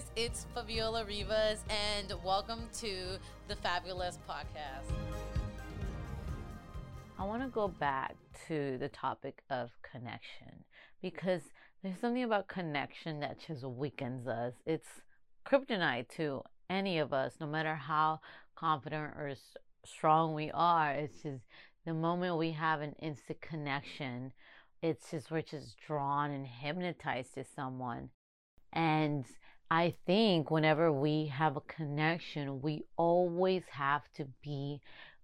guys, it's Fabiola Rivas, and welcome to the Fabulous Podcast. I want to go back to the topic of connection because there's something about connection that just weakens us. It's kryptonite to any of us, no matter how confident or strong we are. It's just the moment we have an instant connection, it's just we're just drawn and hypnotized to someone. And I think whenever we have a connection, we always have to be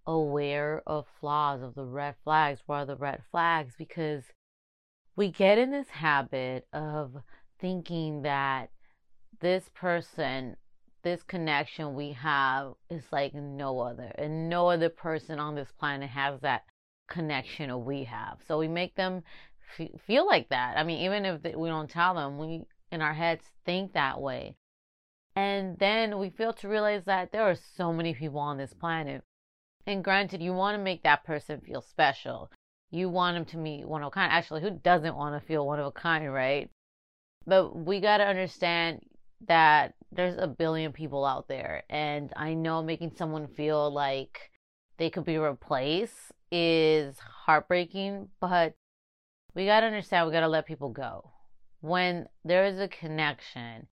aware of flaws, of the red flags. What are the red flags? Because we get in this habit of thinking that this person, this connection we have is like no other, and no other person on this planet has that connection we have. So we make them feel like that. I mean, even if we don't tell them, we in our heads think that way. And then we fail to realize that there are so many people on this planet. And granted, you want to make that person feel special. You want them to meet one of a kind. Actually, who doesn't want to feel one of a kind, right? But we got to understand that there's a billion people out there. And I know making someone feel like they could be replaced is heartbreaking, but we got to understand we got to let people go when there is a connection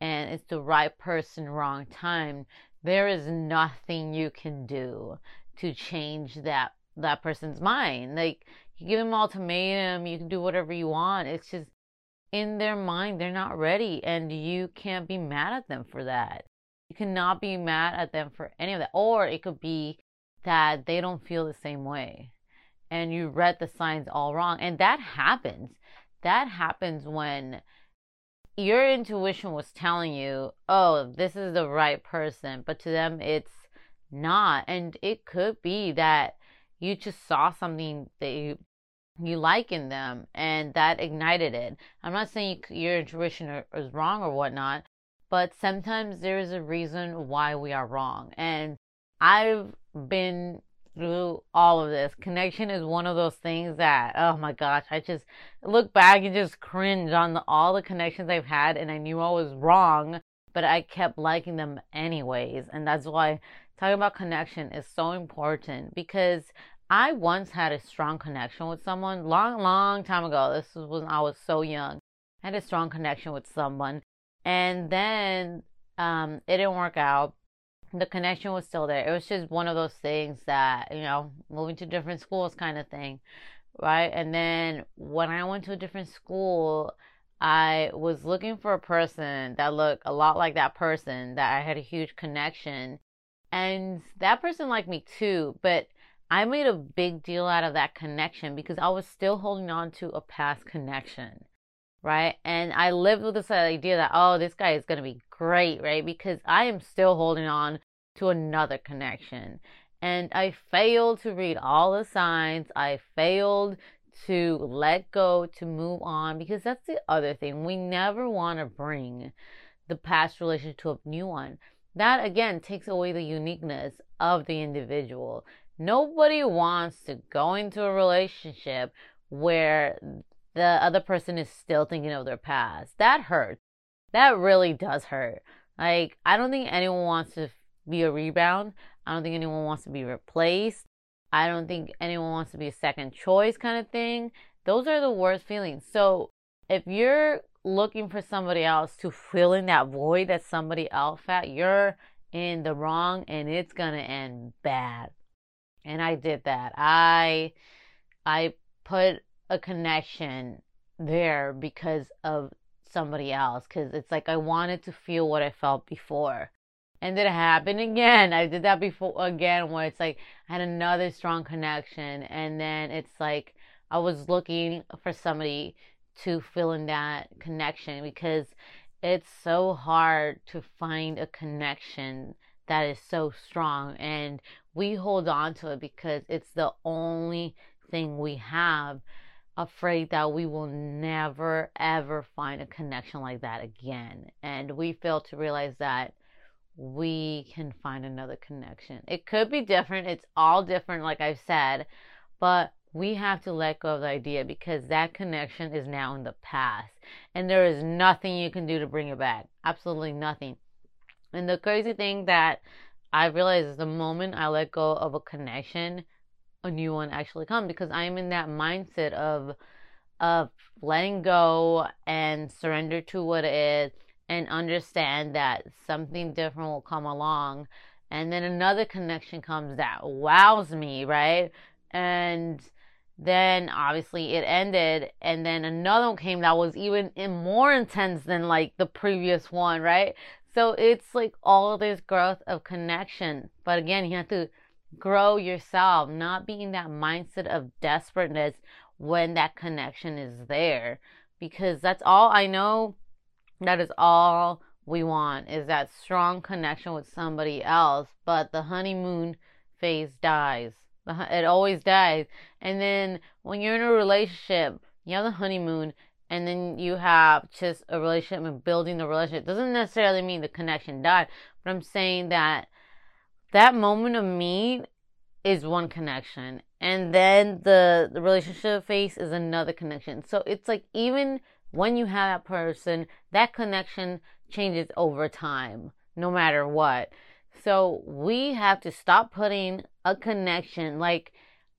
and it's the right person, wrong time, there is nothing you can do to change that that person's mind. Like you give them ultimatum, you can do whatever you want. It's just in their mind they're not ready and you can't be mad at them for that. You cannot be mad at them for any of that. Or it could be that they don't feel the same way and you read the signs all wrong. And that happens that happens when your intuition was telling you, oh, this is the right person, but to them it's not. And it could be that you just saw something that you you like in them and that ignited it. I'm not saying your intuition is wrong or whatnot, but sometimes there is a reason why we are wrong. And I've been through all of this. Connection is one of those things that, oh my gosh, I just look back and just cringe on the, all the connections I've had, and I knew I was wrong, but I kept liking them anyways. And that's why talking about connection is so important because I once had a strong connection with someone long, long time ago. This was when I was so young. I had a strong connection with someone, and then um, it didn't work out the connection was still there. It was just one of those things that, you know, moving to different schools kind of thing, right? And then when I went to a different school, I was looking for a person that looked a lot like that person that I had a huge connection. And that person liked me too, but I made a big deal out of that connection because I was still holding on to a past connection right? And I lived with this idea that, oh, this guy is going to be great, right? Because I am still holding on to another connection. And I failed to read all the signs. I failed to let go, to move on, because that's the other thing. We never want to bring the past relationship to a new one. That again takes away the uniqueness of the individual. Nobody wants to go into a relationship where the other person is still thinking of their past. That hurts. That really does hurt. Like, I don't think anyone wants to be a rebound. I don't think anyone wants to be replaced. I don't think anyone wants to be a second choice kind of thing. Those are the worst feelings. So, if you're looking for somebody else to fill in that void that somebody else had, you're in the wrong and it's going to end bad. And I did that. I I put a connection there because of somebody else because it's like I wanted to feel what I felt before. And it happened again. I did that before again where it's like I had another strong connection and then it's like I was looking for somebody to fill in that connection because it's so hard to find a connection that is so strong and we hold on to it because it's the only thing we have afraid that we will never ever find a connection like that again. And we fail to realize that we can find another connection. It could be different, it's all different, like I've said, but we have to let go of the idea because that connection is now in the past and there is nothing you can do to bring it back. Absolutely nothing. And the crazy thing that I realize is the moment I let go of a connection, a new one actually come because I'm in that mindset of of letting go and surrender to what it is and understand that something different will come along. And then another connection comes that wows me, right? And then obviously it ended. And then another one came that was even more intense than like the previous one right? So it's like all this growth of connection. But again you have to grow yourself not be in that mindset of desperateness when that connection is there because that's all i know that is all we want is that strong connection with somebody else but the honeymoon phase dies it always dies. And then when you're in a relationship, you have the honeymoon, and then you have just a relationship and building the relationship. Doesn't necessarily mean the connection died, but I'm saying that that moment of meet is one connection, and then the the relationship phase is another connection. So it's like even when you have that person, that connection changes over time, no matter what. So we have to stop putting a connection like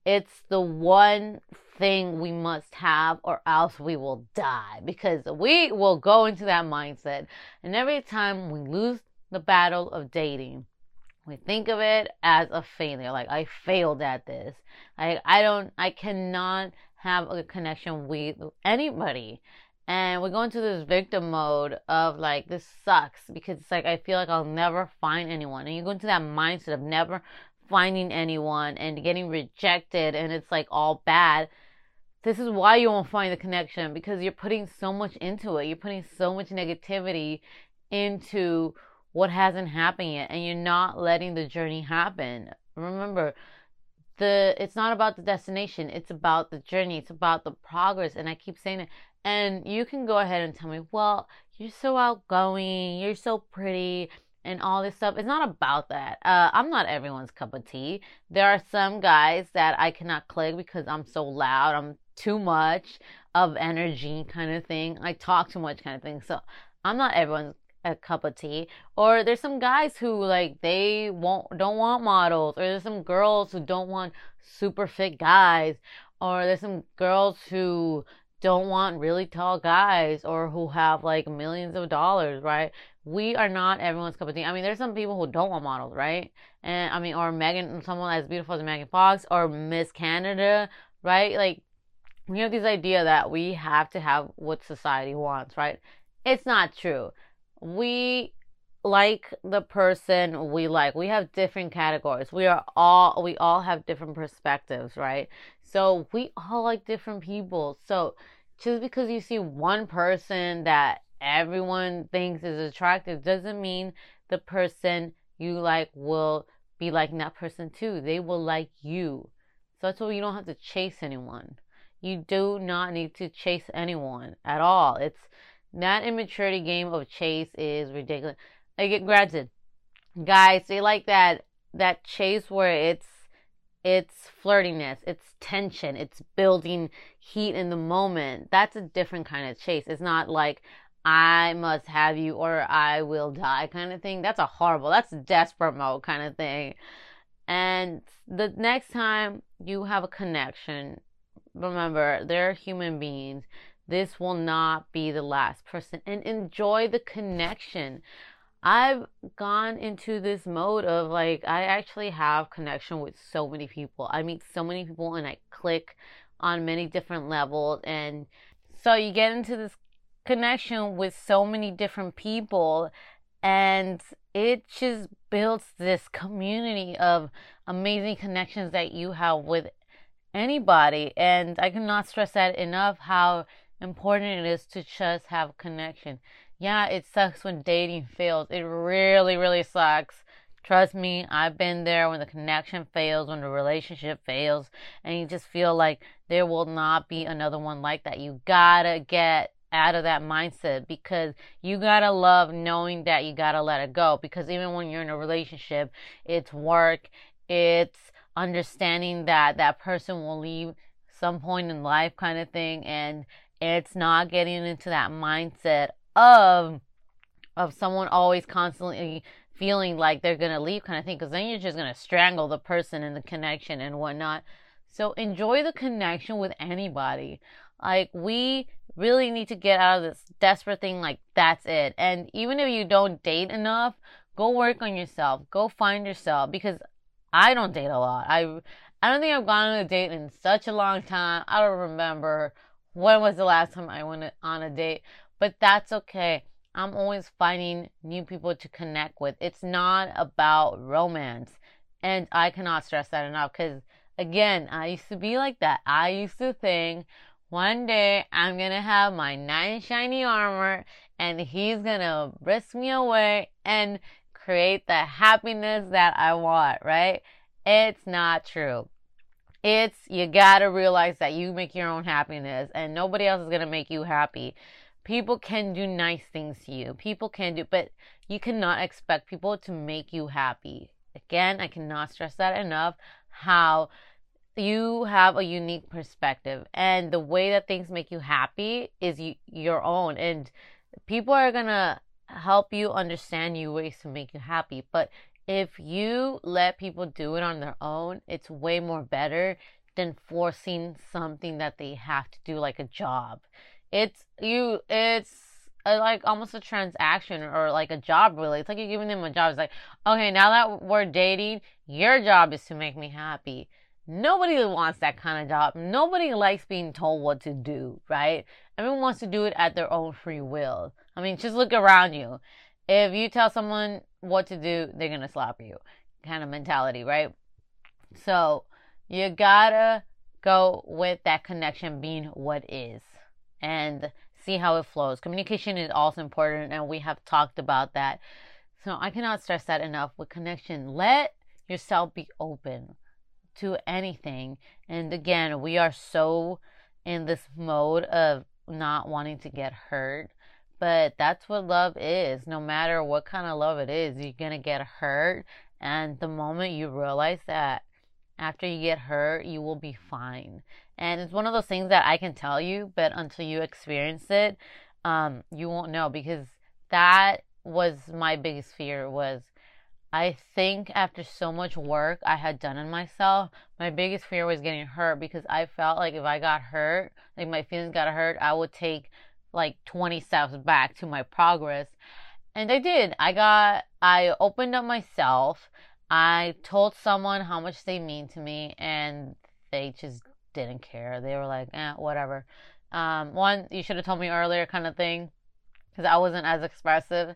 it's the one thing we must have or else we will die because we will go into that mindset. And every time we lose the battle of dating, we think of it as a failure. Like I failed at this. I I don't I cannot have a connection with anybody and we go into this victim mode of like this sucks because it's like I feel like I'll never find anyone, and you go into that mindset of never finding anyone and getting rejected, and it's like all bad. This is why you won't find the connection because you're putting so much into it. You're putting so much negativity into what hasn't happened yet, and you're not letting the journey happen. Remember, the it's not about the destination it's about the journey it's about the progress and i keep saying it and you can go ahead and tell me, well, you're so outgoing, you're so pretty, and all this stuff. It's not about that. Uh, I'm not everyone's cup of tea. There are some guys that I cannot click because I'm so loud. I'm too much of energy kind of thing. I talk too much kind of thing. So I'm not everyone's a cup of tea. Or there's some guys who like they won't don't want models. Or there's some girls who don't want super fit guys. Or there's some girls who don't want really tall guys or who have like millions of dollars, right? We are not everyone's cup of tea. I mean, there's some people who don't want models, right? And I mean, or Megan, someone as beautiful as Megan Fox or Miss Canada, right? Like, we have this idea that we have to have what society wants, right? It's not true. We like the person we like. We have different categories. We are all we all have different perspectives, right? So we all like different people. So just because you see one person that everyone thinks is attractive doesn't mean the person you like will be like that person too. They will like you. So that's why you don't have to chase anyone. You do not need to chase anyone at all. It's that immaturity game of chase is ridiculous. Like, granted, guys, they like that that chase where it's it's flirtiness, it's tension, it's building heat in the moment. That's a different kind of chase. It's not like I must have you or I will die kind of thing. That's a horrible, that's desperate mode kind of thing. And the next time you have a connection, remember, they're human beings. This will not be the last person. And enjoy the connection. I've gone into this mode of like I actually have connection with so many people. I meet so many people and I click on many different levels and so you get into this connection with so many different people and it just builds this community of amazing connections that you have with anybody and I cannot stress that enough how important it is to just have connection yeah, it sucks when dating fails. It really, really sucks. Trust me, I've been there when the connection fails, when the relationship fails, and you just feel like there will not be another one like that. You gotta get out of that mindset because you gotta love knowing that you gotta let it go. Because even when you're in a relationship, it's work, it's understanding that that person will leave some point in life kind of thing and it's not getting into that mindset of of someone always constantly feeling like they're gonna leave kind of thing because then you're just gonna strangle the person in the connection and whatnot. So enjoy the connection with anybody. Like we really need to get out of this desperate thing like that's it. And even if you don't date enough go work on yourself. Go find yourself because i don't date a lot. I i don't think i've gone on a date in such a long time. I don't remember when was the last time i went on a date? But that's okay. I'm always finding new people to connect with. It's not about romance. And i cannot stress that enough because again i used to be like that. I used to think one day I'm gonna have my knight shiny armor and he's gonna whisk me away and create the happiness that I want, right? It's not true. It's, you gotta realize that you make your own happiness and nobody else is gonna make you happy. People can do nice things to you. People can do, but you cannot expect people to make you happy. Again, I cannot stress that enough. How you have a unique perspective and the way that things make you happy is you, your own and people are going to help you understand new ways to make you happy but if you let people do it on their own it's way more better than forcing something that they have to do like a job it's you it's a, like almost a transaction or like a job really it's like you're giving them a job it's like okay now that we're dating your job is to make me happy Nobody wants that kind of job. Nobody likes being told what to do, right? Everyone wants to do it at their own free will. I mean, just look around you. If you tell someone what to do, they're going to slap you. Kind of mentality, right? So, you gotta go with that connection being what is and see how it flows. Communication is also important, and we have talked about that. So, I cannot stress that enough with connection. Let yourself be open to anything. And again, we are so in this mode of not wanting to get hurt. But that's what love is. No matter what kind of love it is, you're going to get hurt. And the moment you realize that after you get hurt, you will be fine. And it's one of those things that I can tell you, but until you experience it, um, you won't know because that was my biggest fear was I think after so much work I had done on myself, my biggest fear was getting hurt because I felt like if I got hurt, like my feelings got hurt, I would take like 20 steps back to my progress. And I did. I got, I opened up myself. I told someone how much they mean to me and they just didn't care. They were like, eh, whatever. Um, one, you should have told me earlier kind of thing because I wasn't as expressive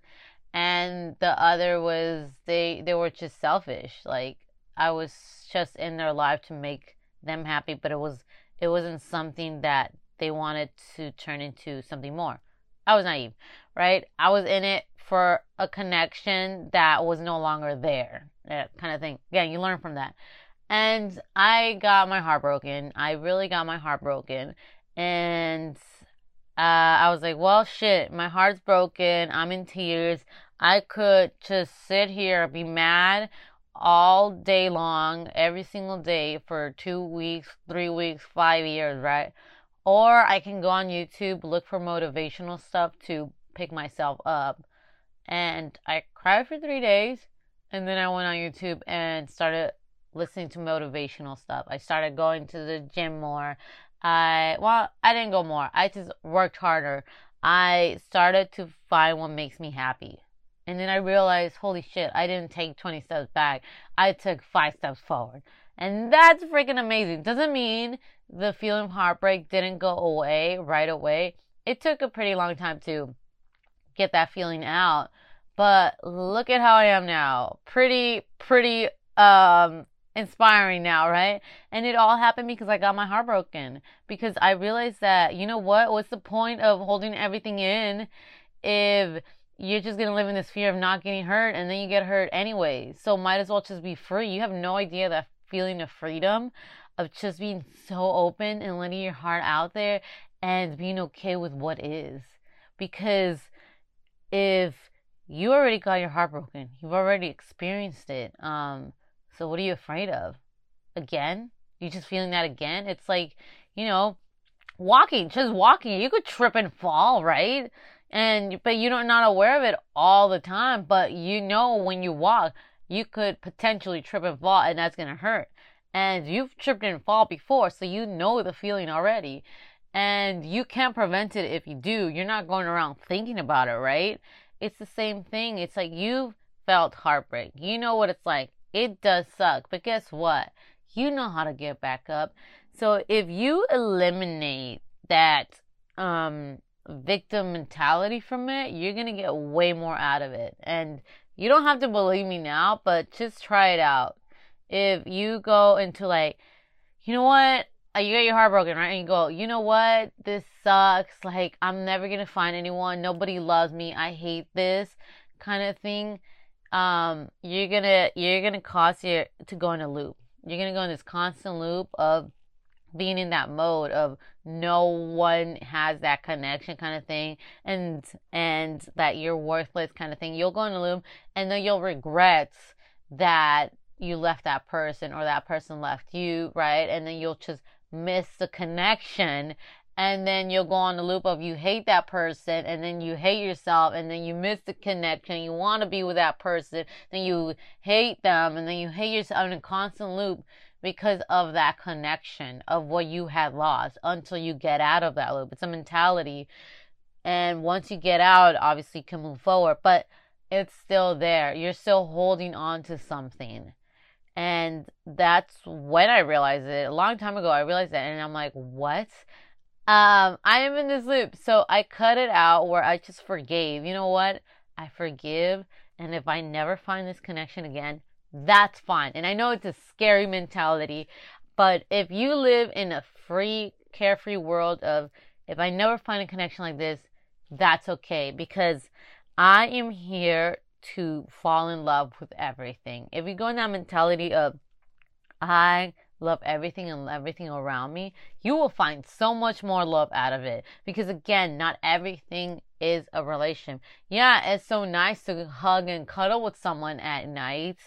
and the other was they they were just selfish like i was just in their life to make them happy but it was it wasn't something that they wanted to turn into something more i was naive right i was in it for a connection that was no longer there that kind of thing again you learn from that and i got my heart broken i really got my heart broken and uh, I was like, well, shit, my heart's broken. I'm in tears. I could just sit here, be mad all day long, every single day for two weeks, three weeks, five years, right? Or I can go on YouTube, look for motivational stuff to pick myself up. And I cried for three days. And then I went on YouTube and started listening to motivational stuff. I started going to the gym more. I well, I didn't go more. I just worked harder. I started to find what makes me happy. And then I realized, holy shit, I didn't take 20 steps back. I took five steps forward. And that's freaking amazing. Doesn't mean the feeling of heartbreak didn't go away right away. It took a pretty long time to get that feeling out. But look at how I am now. Pretty, pretty, um, inspiring now, right? And it all happened because I got my heart broken. Because I realized that, you know what? What's the point of holding everything in if you're just gonna live in this fear of not getting hurt and then you get hurt anyway. So might as well just be free. You have no idea that feeling of freedom of just being so open and letting your heart out there and being okay with what is. Because if you already got your heart broken, you've already experienced it. Um, so what are you afraid of? Again? you're just feeling that again? It's like you know, walking, just walking, you could trip and fall, right? And, but you're not aware of it all the time, but you know when you walk, you could potentially trip and fall and that's to hurt. And you've tripped and fall before, so you know the feeling already. And you can't prevent it if you do. You're not going around thinking about it, right? It's the same thing. It's like you've felt heartbreak. You know what it's like. It does suck. But guess what? You know how to get back up. So if you eliminate that um, victim mentality from it, you're going to get way more out of it. And you don't have to believe me now, but just try it out. If you go into like, you know what? Uh, you get your heart broken, right? And you go, you know what? This sucks. Like, I'm never to find anyone. Nobody loves me. I hate this kind of thing. Um, you're gonna, you're gonna cause you to go in a loop. You're gonna go in this constant loop of being in that mode of no one has that connection kind of thing and and that you're worthless kind of thing you'll go in a loop and then you'll regret that you left that person or that person left you right and then you'll just miss the connection and then you'll go on the loop of you hate that person and then you hate yourself and then you miss the connection you want to be with that person then you hate them and then you hate yourself in a constant loop because of that connection of what you had lost until you get out of that loop. It's a mentality. And once you get out, obviously you can move forward, but it's still there. You're still holding on to something. And that's when I realized it. A long time ago, I realized it, And I'm like, what? Um, I am in this loop. So I cut it out where I just forgave. You know what? I forgive. And if I never find this connection again, that's fine. And I know it's a scary mentality, but if you live in a free, carefree world of if I never find a connection like this, that's okay because I am here to fall in love with everything. If you go in that mentality of I love everything and everything around me, you will find so much more love out of it. Because again, not everything is a relation. Yeah, it's so nice to hug and cuddle with someone at night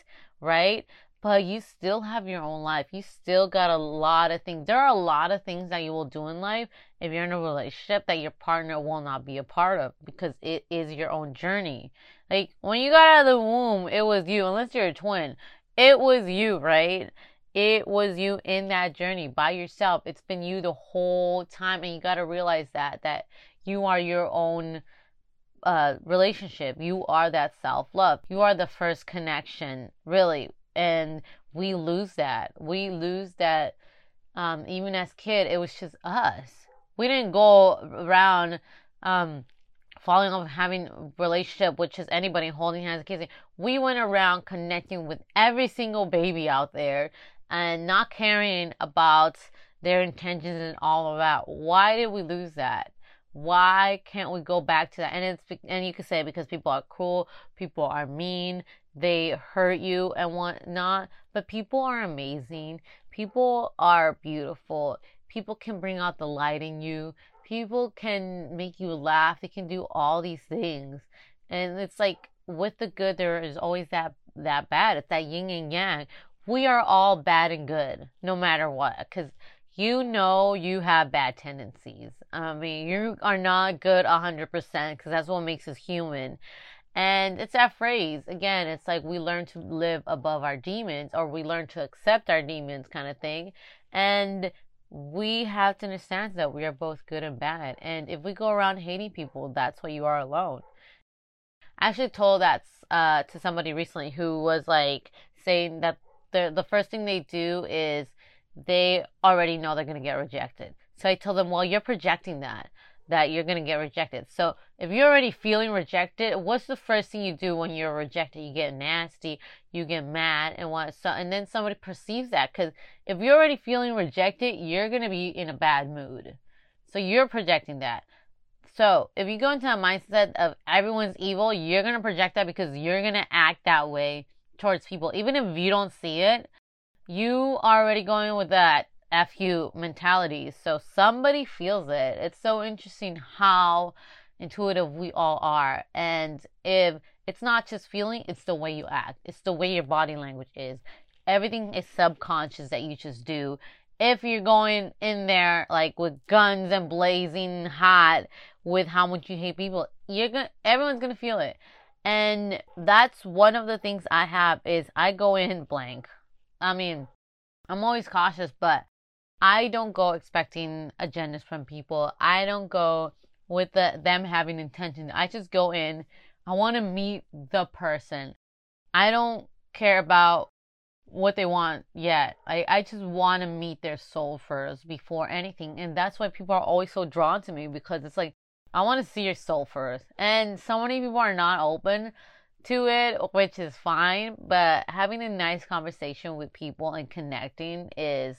right? But you still have your own life. You still got a lot of things. There are a lot of things that you will do in life if you're in a relationship that your partner will not be a part of because it is your own journey. Like when you got out of the womb, it was you, unless you're a twin. It was you, right? It was you in that journey by yourself. It's been you the whole time. And you got to realize that, that you are your own uh, relationship. You are that self love. You are the first connection, really. And we lose that. We lose that. Um, even as kid, it was just us. We didn't go around um, falling off having relationship with just anybody holding hands kissing. We went around connecting with every single baby out there and not caring about their intentions and all of that. Why did we lose that? Why can't we go back to that? And it's and you could say because people are cruel, people are mean, they hurt you and whatnot. But people are amazing. People are beautiful. People can bring out the light in you. People can make you laugh. They can do all these things. And it's like with the good, there is always that that bad. It's that yin and yang. We are all bad and good, no matter what. Because you know you have bad tendencies. I mean, you are not good 100% because that's what makes us human. And it's that phrase. Again, it's like we learn to live above our demons or we learn to accept our demons kind of thing. And we have to understand that we are both good and bad. And if we go around hating people, that's why you are alone. I actually told that uh, to somebody recently who was like saying that the the first thing they do is they already know they're going to get rejected. So I tell them, well, you're projecting that, that you're going to get rejected. So if you're already feeling rejected, what's the first thing you do when you're rejected? You get nasty, you get mad, and what? So and then somebody perceives that because if you're already feeling rejected, you're going to be in a bad mood. So you're projecting that. So if you go into a mindset of everyone's evil, you're going to project that because you're going to act that way towards people, even if you don't see it you are already going with that fu mentality. So somebody feels it. It's so interesting how intuitive we all are. And if it's not just feeling it's the way you act. It's the way your body language is. Everything is subconscious that you just do. If you're going in there like with guns and blazing hot with how much you hate people, you're gonna everyone's gonna feel it. And that's one of the things I have is I go in blank. I mean, I'm always cautious, but I don't go expecting agendas from people. I don't go with the, them having intention. I just go in. I want to meet the person. I don't care about what they want yet. I, I just want to meet their soul first before anything. And that's why people are always so drawn to me because it's like, I want to see your soul first. And so many people are not open to it, which is fine. But having a nice conversation with people and connecting is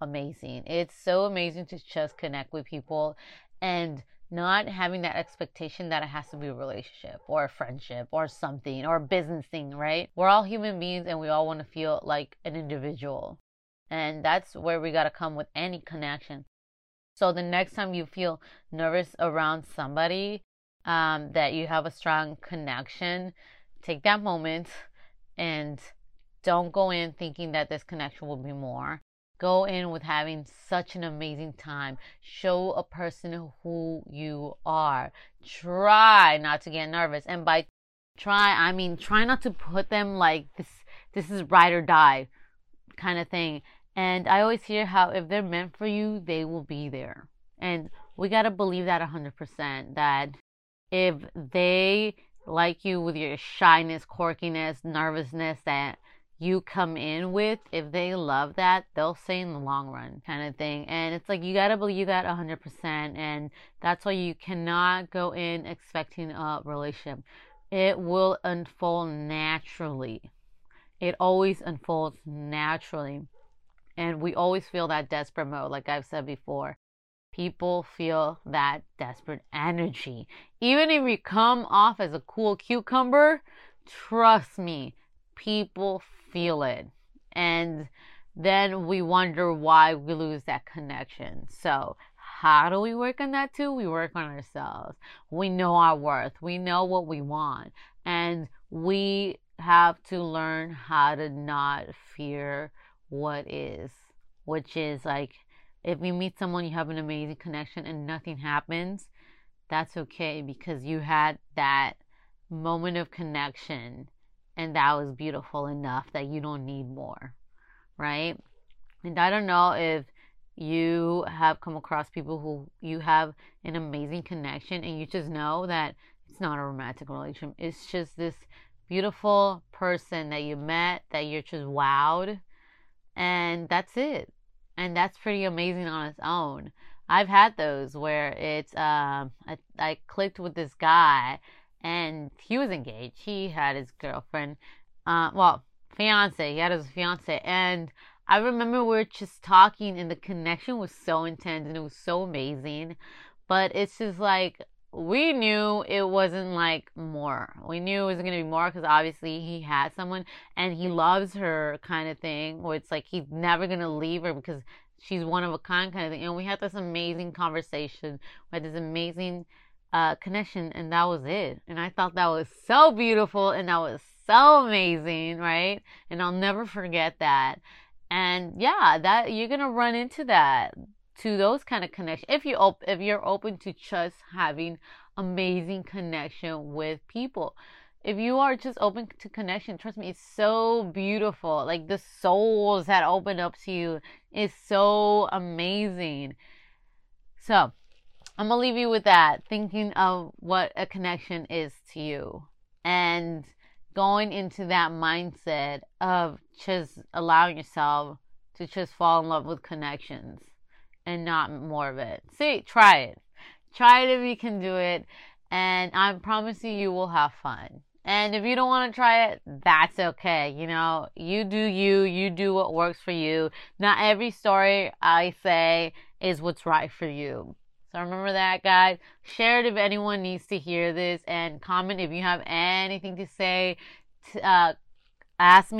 amazing. It's so amazing to just connect with people and not having that expectation that it has to be a relationship or a friendship or something or a business thing, right? We're all human beings and we all want to feel like an individual. And that's where we got to come with any connection. So the next time you feel nervous around somebody um, that you have a strong connection, take that moment and don't go in thinking that this connection will be more. Go in with having such an amazing time. Show a person who you are. Try not to get nervous. And by try, I mean try not to put them like this this is ride or die kind of thing. And I always hear how if they're meant for you, they will be there. And we got to believe that 100% that if they like you with your shyness, quirkiness, nervousness, that you come in with, if they love that, they'll stay in the long run kind of thing. And it's like you got to believe that 100%. And that's why you cannot go in expecting a relationship. It will unfold naturally. It always unfolds naturally. And we always feel that desperate mode, like I've said before. People feel that desperate energy. Even if you come off as a cool cucumber, trust me, people feel it. And then we wonder why we lose that connection. So, how do we work on that too? We work on ourselves. We know our worth. We know what we want. And we have to learn how to not fear what is, which is like if you meet someone, you have an amazing connection and nothing happens, that's okay because you had that moment of connection and that was beautiful enough that you don't need more, right? And I don't know if you have come across people who you have an amazing connection and you just know that it's not a romantic relationship. It's just this beautiful person that you met that you're just wowed and that's it. And that's pretty amazing on its own. I've had those where it's um I, I clicked with this guy and he was engaged. He had his girlfriend, uh, well, fiance. He had his fiance, and I remember we were just talking, and the connection was so intense, and it was so amazing. But it's just like we knew it wasn't like more. We knew it was gonna be more because obviously he had someone, and he loves her, kind of thing. Where it's like he's never gonna leave her because she's one of a kind, kind of thing. And we had this amazing conversation. We had this amazing uh, connection, and that was it. And I thought that was so beautiful and that was so amazing, right? And I'll never forget that. And yeah, that you're gonna run into that to those kind of connections if you op- if you're open to just having amazing connection with people. If you are just open to connection, trust me, it's so beautiful. Like the souls that open up to you is so amazing. So, I'm gonna leave you with that, thinking of what a connection is to you and going into that mindset of just allowing yourself to just fall in love with connections and not more of it. See, try it. Try it if you can do it, and I promise you, you will have fun. And if you don't want to try it, that's okay. You know, you do you, you do what works for you. Not every story I say is what's right for you. So remember that, guys. Share it if anyone needs to hear this, and comment if you have anything to say. Uh, ask me.